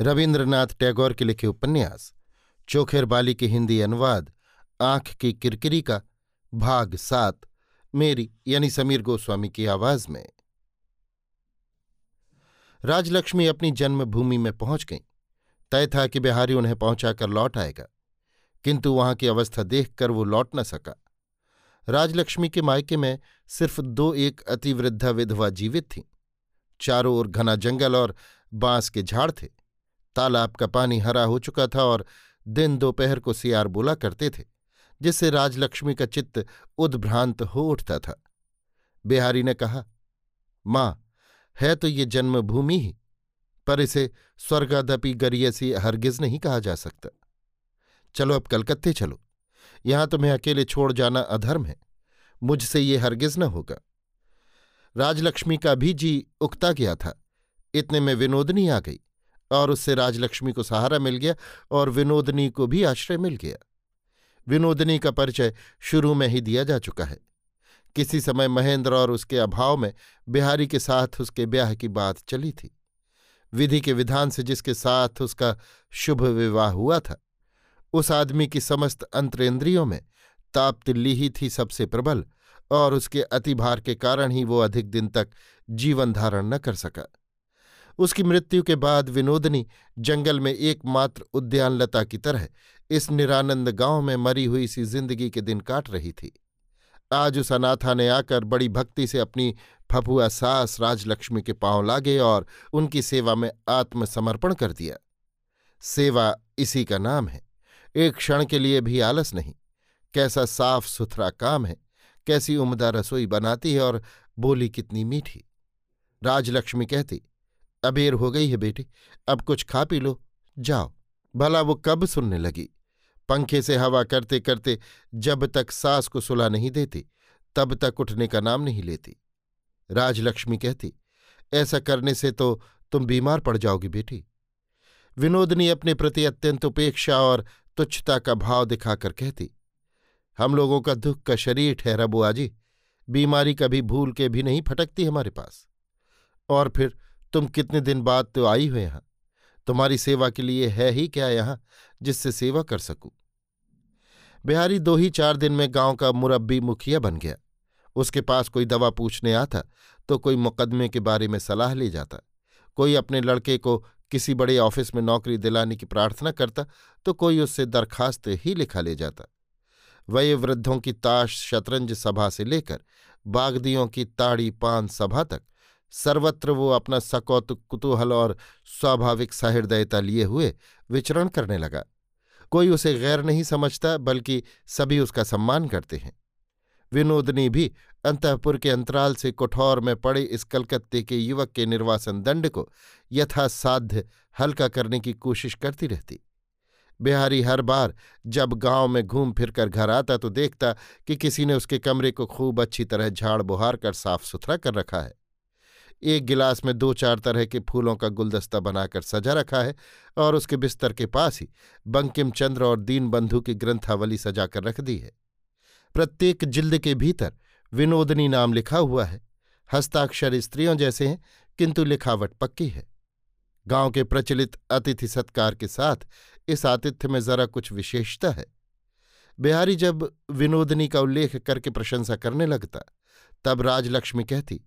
रविन्द्रनाथ टैगोर के लिखे उपन्यास, चोखेर बाली के हिंदी अनुवाद, आँख की किरकिरी का भाग सात, मेरी यानी समीर गोस्वामी की आवाज़ में। राजलक्ष्मी अपनी जन्मभूमि में पहुँच गई। तय था कि बिहारी उन्हें पहुंचाकर लौट आएगा, किंतु वहाँ की अवस्था देखकर वो लौट न सका। राजलक्ष्मी के मायके में सिर्फ़ दो एक अतिवृद्धा विधवा जीवित थीं। चारों ओर घना जंगल और बाँस के झाड़ थे। तालाब का पानी हरा हो चुका था और दिन दोपहर को सियार बोला करते थे, जिससे राजलक्ष्मी का चित्त उद्भ्रांत हो उठता था। बिहारी ने कहा, माँ, है तो ये जन्मभूमि ही, पर इसे स्वर्गादपि गरियसी हरगिज नहीं कहा जा सकता। चलो अब कलकत्ते चलो, यहाँ तुम्हें अकेले छोड़ जाना अधर्म है, मुझसे ये हरगिज न होगा। राजलक्ष्मी का भी जी उकता गया था, इतने में विनोदनी आ गई। और उससे राजलक्ष्मी को सहारा मिल गया और विनोदनी को भी आश्रय मिल गया। विनोदनी का परिचय शुरू में ही दिया जा चुका है। किसी समय महेंद्र और उसके अभाव में बिहारी के साथ उसके ब्याह की बात चली थी। विधि के विधान से जिसके साथ उसका शुभ विवाह हुआ था, उस आदमी की समस्त अंतरेंद्रियों में तापतिल्ली ही थी सबसे प्रबल और उसके अतिभार के कारण ही वो अधिक दिन तक जीवन धारण न कर सका। उसकी मृत्यु के बाद विनोदनी जंगल में एकमात्र उद्यानलता की तरह इस निरानंद गाँव में मरी हुई सी ज़िंदगी के दिन काट रही थी। आज उस अनाथा ने आकर बड़ी भक्ति से अपनी फफुआ सास राजलक्ष्मी के पाँव लागे और उनकी सेवा में आत्मसमर्पण कर दिया। सेवा इसी का नाम है। एक क्षण के लिए भी आलस नहीं। कैसा साफ़ सुथरा काम है। कैसी उम्दा रसोई बनाती है और बोली कितनी मीठी। राजलक्ष्मी कहती अबेर हो गई है बेटी, अब कुछ खा पी लो, जाओ। भला वो कब सुनने लगी? पंखे से हवा करते करते जब तक सास को सुला नहीं देती, तब तक उठने का नाम नहीं लेती। राजलक्ष्मी कहती, ऐसा करने से तो तुम बीमार पड़ जाओगी बेटी। विनोदनी अपने प्रति अत्यंत उपेक्षा और तुच्छता का भाव दिखाकर कहती, हम लोगों का दुख का शरीर ठहरा बुआ जी, बीमारी कभी भूल के भी नहीं फटकती हमारे पास। और फिर तुम कितने दिन बाद तो आई हो यहाँ? तुम्हारी सेवा के लिए है ही क्या यहाँ, जिससे सेवा कर सकूँ? बिहारी दो ही चार दिन में गाँव का मुरब्बी मुखिया बन गया। उसके पास कोई दवा पूछने आता तो कोई मुकदमे के बारे में सलाह ले जाता। कोई अपने लड़के को किसी बड़े ऑफ़िस में नौकरी दिलाने की प्रार्थना करता तो कोई उससे दरखास्त ही लिखा ले जाता। वये वृद्धों की ताश शतरंज सभा से लेकर बागदियों की ताड़ी पान सभा तक सर्वत्र वो अपना सकौतुक, कुतूहल और स्वाभाविक सहृदयता लिए हुए विचरण करने लगा। कोई उसे गैर नहीं समझता, बल्कि सभी उसका सम्मान करते हैं। विनोदनी भी अंतपुर के अंतराल से कोठौर में पड़े इस कलकत्ते के युवक के निर्वासन दंड को यथासाध्य हल्का करने की कोशिश करती रहती। बिहारी हर बार जब गाँव में घूम फिरकर घर आता तो देखता कि किसी ने उसके कमरे को खूब अच्छी तरह झाड़ बुहार कर साफ़ सुथरा कर रखा है। एक गिलास में दो चार तरह के फूलों का गुलदस्ता बनाकर सजा रखा है और उसके बिस्तर के पास ही बंकिम चंद्र और दीनबंधु की ग्रंथावली सजाकर रख दी है। प्रत्येक जिल्द के भीतर विनोदनी नाम लिखा हुआ है। हस्ताक्षर स्त्रियों जैसे हैं, किंतु लिखावट पक्की है। गाँव के प्रचलित अतिथि सत्कार के साथ इस आतिथ्य में जरा कुछ विशेषता है। बिहारी जब विनोदनी का उल्लेख करके प्रशंसा करने लगता, तब राजलक्ष्मी कहती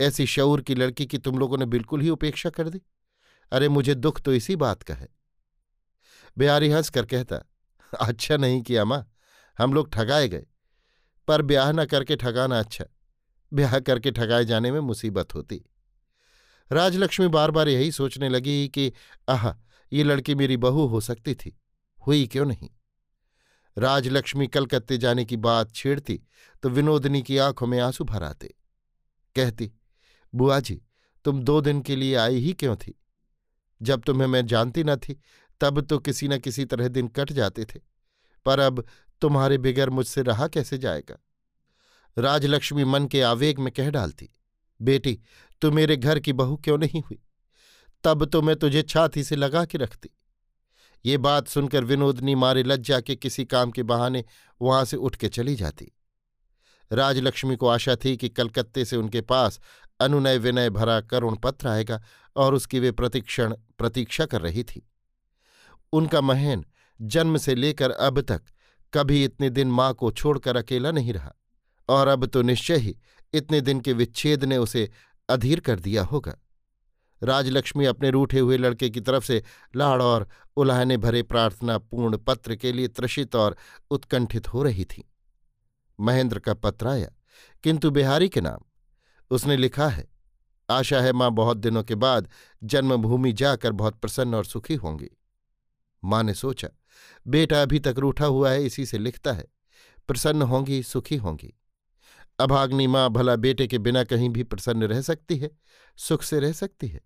ऐसी शऊर की लड़की की तुम लोगों ने बिल्कुल ही उपेक्षा कर दी? अरे, मुझे दुख तो इसी बात का है। बिहारी हंस कर कहता अच्छा नहीं किया माँ, हम लोग ठगाए गए। पर ब्याह न करके ठगाना अच्छा ब्याह करके ठगाए जाने में मुसीबत होती। राजलक्ष्मी बार बार यही सोचने लगी कि, आह, ये लड़की मेरी बहू हो सकती थी, हुई क्यों नहीं? राजलक्ष्मी कलकत्ते जाने की बात छेड़ती तो विनोदनी की आँखों में आँसू भर आते। कहती बुआ जी, तुम दो दिन के लिए आई ही क्यों थी? जब तुम्हें मैं जानती न थी, तब तो किसी न किसी तरह दिन कट जाते थे। पर अब तुम्हारे बिगैर मुझसे रहा कैसे जाएगा? राजलक्ष्मी मन के आवेग में कह डालती, बेटी, तू मेरे घर की बहू क्यों नहीं हुई? तब तो मैं तुझे छाती से लगा के रखती। ये बात सुनकर विनोदनी मारे लज्जा के किसी काम के बहाने वहाँ से उठ के चली जाती। राजलक्ष्मी को आशा थी कि कलकत्ते से उनके पास अनुनय विनय भरा करुण पत्र आएगा और उसकी वे प्रतिक्षण, प्रतीक्षा कर रही थी। उनका महन जन्म से लेकर अब तक कभी इतने दिन माँ को छोड़कर अकेला नहीं रहा और अब तो निश्चय ही इतने दिन के विच्छेद ने उसे अधीर कर दिया होगा। राजलक्ष्मी अपने रूठे हुए लड़के की तरफ़ से लाड़ और उलाहने भरे प्रार्थना पूर्ण पत्र के लिए त्रषित और उत्कंठित हो रही थी। महेंद्र का पत्र आया, किंतु बिहारी के नाम? उसने लिखा है। आशा है माँ बहुत दिनों के बाद जन्मभूमि जाकर बहुत प्रसन्न और सुखी होंगी। माँ ने सोचा, बेटा अभी तक रूठा हुआ है, इसी से लिखता है। प्रसन्न होंगी, सुखी होंगी। अभाग्नि माँ भला बेटे के बिना कहीं भी प्रसन्न रह सकती है, सुख से रह सकती है।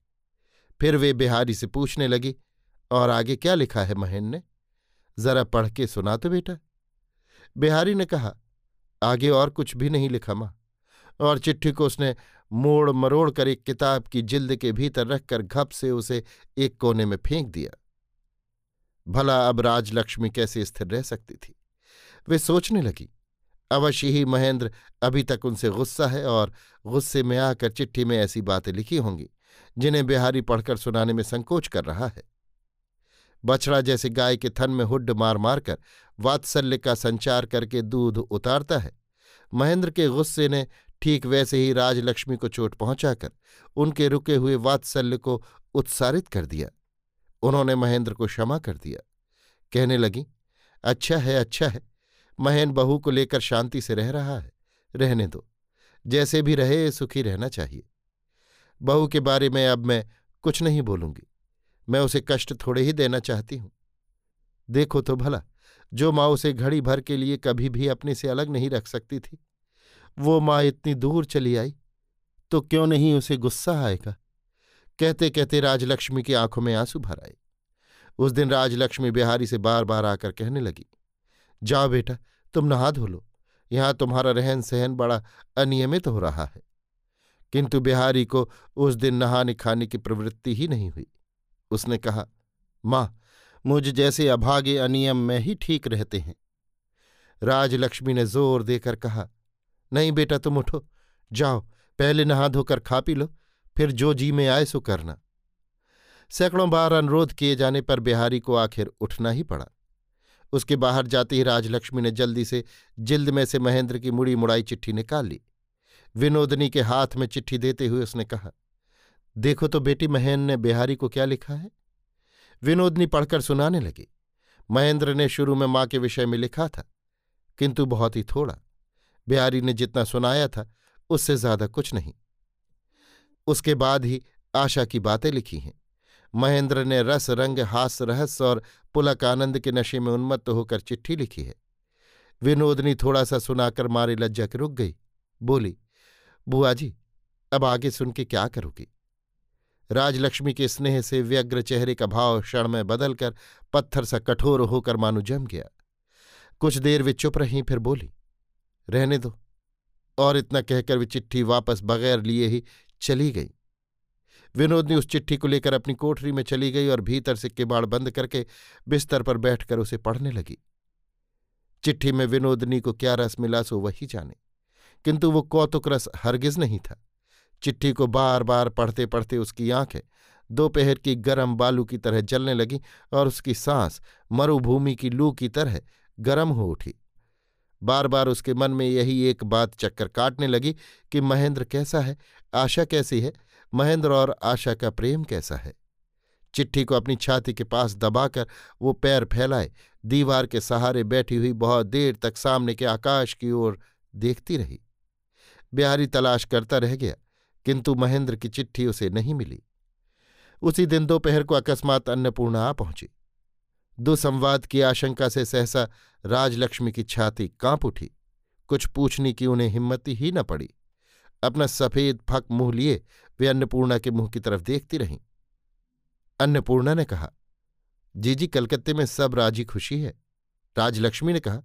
फिर वे बिहारी से पूछने लगी, और आगे क्या लिखा है महेन ने? जरा पढ़ के सुना तो बेटा। बिहारी ने कहा आगे और कुछ भी नहीं लिखा माँ। और चिट्ठी को उसने मोड़ मरोड़ कर एक किताब की जिल्द के भीतर रखकर घप से उसे एक कोने में फेंक दिया। भला अब राजलक्ष्मी कैसे स्थिर रह सकती थी? वे सोचने लगी। अवश्य ही महेंद्र अभी तक उनसे गुस्सा है और गुस्से में आकर चिट्ठी में ऐसी बातें लिखी होंगी, जिन्हें बिहारी पढ़कर सुनाने में संकोच कर रहा है। बछड़ा जैसे गाय के थन में हुड्ड मार मारकर वात्सल्य का संचार करके दूध उतारता है। महेंद्र के गुस्से ने ठीक वैसे ही राजलक्ष्मी को चोट पहुंचाकर उनके रुके हुए वात्सल्य को उत्सारित कर दिया। उन्होंने महेंद्र को क्षमा कर दिया। कहने लगी अच्छा है अच्छा है। महेन बहू को लेकर शांति से रह रहा है। रहने दो। जैसे भी रहे, सुखी रहना चाहिए। बहू के बारे में अब मैं कुछ नहीं बोलूँगी। मैं उसे कष्ट थोड़े ही देना चाहती हूँ। देखो तो भला। जो माँ उसे घड़ी भर के लिए कभी भी अपने से अलग नहीं रख सकती थी। वो माँ इतनी दूर चली आई तो क्यों नहीं उसे गुस्सा आएगा? कहते कहते राजलक्ष्मी की आँखों में आँसू भर आए। उस दिन राजलक्ष्मी बिहारी से बार बार आकर कहने लगी, जाओ बेटा, तुम नहा धो लो। यहाँ तुम्हारा रहन सहन बड़ा अनियमित हो रहा है। किंतु बिहारी को उस दिन नहाने खाने की प्रवृत्ति ही नहीं हुई। उसने कहा, माँ मुझ जैसे अभागे अनियम में ही ठीक रहते हैं। राजलक्ष्मी ने ज़ोर देकर कहा, नहीं बेटा, तुम उठो, जाओ, पहले नहा धोकर खा पी लो, फिर जो जी में आए सो करना। सैकड़ों बार अनुरोध किए जाने पर बिहारी को आखिर उठना ही पड़ा। उसके बाहर जाते ही राजलक्ष्मी ने जल्दी से जिल्द में से महेंद्र की मुड़ी मुड़ाई चिट्ठी निकाल ली। विनोदनी के हाथ में चिट्ठी देते हुए उसने कहा, देखो तो बेटी, महेंद्र ने बिहारी को क्या लिखा है? विनोदनी पढ़कर सुनाने लगी। महेंद्र ने शुरू में माँ के विषय में लिखा था, किंतु बहुत ही थोड़ा। बिहारी ने जितना सुनाया था, उससे ज़्यादा कुछ नहीं। उसके बाद ही आशा की बातें लिखी हैं। महेंद्र ने रस, रंग हास रहस्य और पुलक आनंद के नशे में उन्मत्त होकर चिट्ठी लिखी है। विनोदनी थोड़ा सा सुनाकर मारे लज्जा के रुक गई। बोली, बुआ जी, अब आगे सुन के क्या करोगी? राजलक्ष्मी के स्नेह से व्यग्र चेहरे का भाव क्षण में बदलकर पत्थर सा कठोर होकर मानो जम गया। कुछ देर वे चुप रहीं, फिर बोली, रहने दो। और इतना कहकर वे चिट्ठी वापस बगैर लिए ही चली गई। विनोदनी उस चिट्ठी को लेकर अपनी कोठरी में चली गई और भीतर से किबाड़ बंद करके बिस्तर पर बैठकर उसे पढ़ने लगी। चिट्ठी में विनोदनी को क्या रस मिला सो वही जाने, किंतु वो कौतुक रस हरगिज नहीं था। चिट्ठी को बार बार पढ़ते पढ़ते उसकी आँखें दोपहर की गर्म बालू की तरह जलने लगी और उसकी सांस मरुभूमि की लू की तरह गर्म हो उठी। बार बार उसके मन में यही एक बात चक्कर काटने लगी कि महेंद्र कैसा है? आशा कैसी है? महेंद्र और आशा का प्रेम कैसा है? चिट्ठी को अपनी छाती के पास दबाकर वो पैर फैलाए, दीवार के सहारे बैठी हुई बहुत देर तक सामने के आकाश की ओर देखती रही। बिहारी तलाश करता रह गया। किंतु महेंद्र की चिट्ठी उसे नहीं मिली। उसी दिन दोपहर को अकस्मात अन्नपूर्णा आ पहुँची। दुसंवाद की आशंका से सहसा राजलक्ष्मी की छाती काँप उठी। कुछ पूछने की उन्हें हिम्मत ही न पड़ी। अपना सफ़ेद फक मुँह लिए वे अन्नपूर्णा के मुँह की तरफ़ देखती रहीं। अन्नपूर्णा ने कहा, जी जी, कलकत्ते में सब राज़ी खुशी है। राजलक्ष्मी ने कहा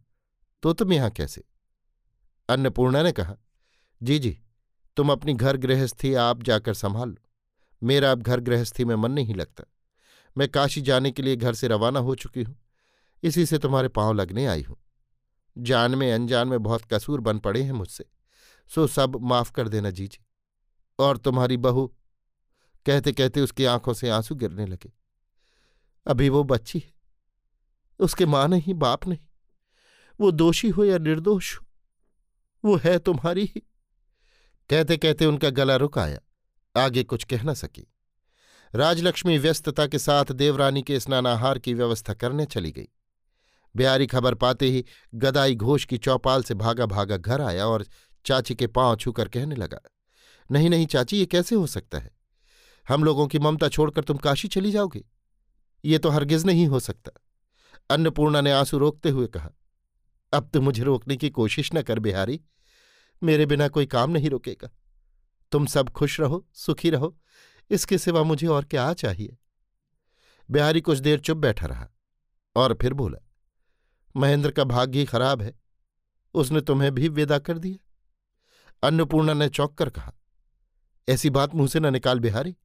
तो तुम यहाँ कैसे? अन्नपूर्णा ने कहा, जी जी तुम अपनी घर गृहस्थी आप जाकर संभाल लो। मेरा अब घर गृहस्थी में मन नहीं लगता। मैं काशी जाने के लिए घर से रवाना हो चुकी हूँ। इसी से तुम्हारे पाँव लगने आई हूँ। जान में अनजान में बहुत कसूर बन पड़े हैं मुझसे। सो सब माफ़ कर देना जीजी। और तुम्हारी बहू? कहते कहते उसकी आँखों से आँसू गिरने लगे। अभी वो बच्ची है। उसके माँ नहीं, बाप नहीं। वो दोषी हो या निर्दोष हो, वो है तुम्हारी ही। कहते कहते उनका गला रुक आया। आगे कुछ कह न सकी। राजलक्ष्मी व्यस्तता के साथ देवरानी के स्नानाहार की व्यवस्था करने चली गई। बिहारी खबर पाते ही गदाई घोष की चौपाल से भागा भागा घर आया और चाची के पाँव छूकर कहने लगा, नहीं नहीं चाची, ये कैसे हो सकता है? हम लोगों की ममता छोड़कर तुम काशी चली जाओगे। ये तो हरगिज नहीं हो सकता। अन्नपूर्णा ने आँसू रोकते हुए कहा, अब तो मुझे रोकने की कोशिश न कर बिहारी। मेरे बिना कोई काम नहीं रुकेगा। तुम सब खुश रहो, सुखी रहो। इसके सिवा मुझे और क्या चाहिए? बिहारी कुछ देर चुप बैठा रहा और फिर बोला, महेंद्र का भाग्य खराब है। उसने तुम्हें भी विदा कर दिया। अन्नपूर्णा ने चौंक कर कहा, ऐसी बात मुँह से न निकाल बिहारी।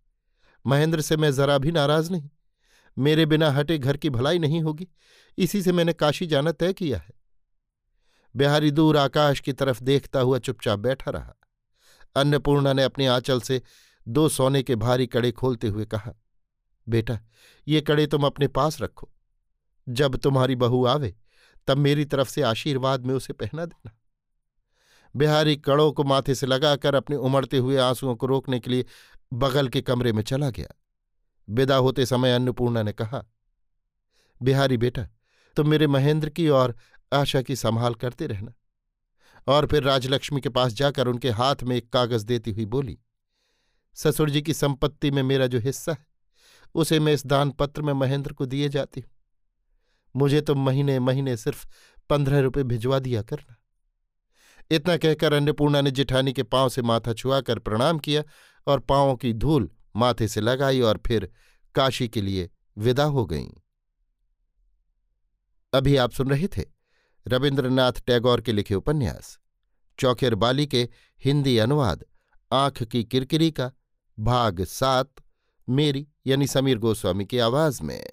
महेंद्र से मैं जरा भी नाराज़ नहीं। मेरे बिना हटे घर की भलाई नहीं होगी। इसी से मैंने काशी जाना तय किया है। बिहारी दूर आकाश की तरफ़ देखता हुआ चुपचाप बैठा रहा। अन्नपूर्णा ने अपने आंचल से दो सोने के भारी कड़े खोलते हुए कहा, बेटा, ये कड़े तुम अपने पास रखो। जब तुम्हारी बहू आवे, तब मेरी तरफ़ से आशीर्वाद में उसे पहना देना। बिहारी कड़ों को माथे से लगाकर अपने उमड़ते हुए आंसुओं को रोकने के लिए बगल के कमरे में चला गया। विदा होते समय अन्नपूर्णा ने कहा, बिहारी बेटा, तुम मेरे महेंद्र की और आशा की संभाल करते रहना। और फिर राजलक्ष्मी के पास जाकर उनके हाथ में एक कागज़ देती हुई बोली, ससुर जी की संपत्ति में मेरा जो हिस्सा है, उसे मैं इस दान पत्र में महेंद्र को दिए जाती हूँ। मुझे तो महीने महीने सिर्फ़ पंद्रह रुपये भिजवा दिया करना इतना कहकर अन्नपूर्णा ने जिठानी के पाँव से माथा छुआकर प्रणाम किया और पांवों की धूल माथे से लगाई और फिर काशी के लिए विदा हो गईं। अभी आप सुन रहे थे रविन्द्रनाथ टैगोर के लिखे उपन्यास, चौखेर बाली के हिंदी अनुवाद, आँख की किरकिरी का, भाग सात, मेरी यानी समीर गोस्वामी की आवाज़ में।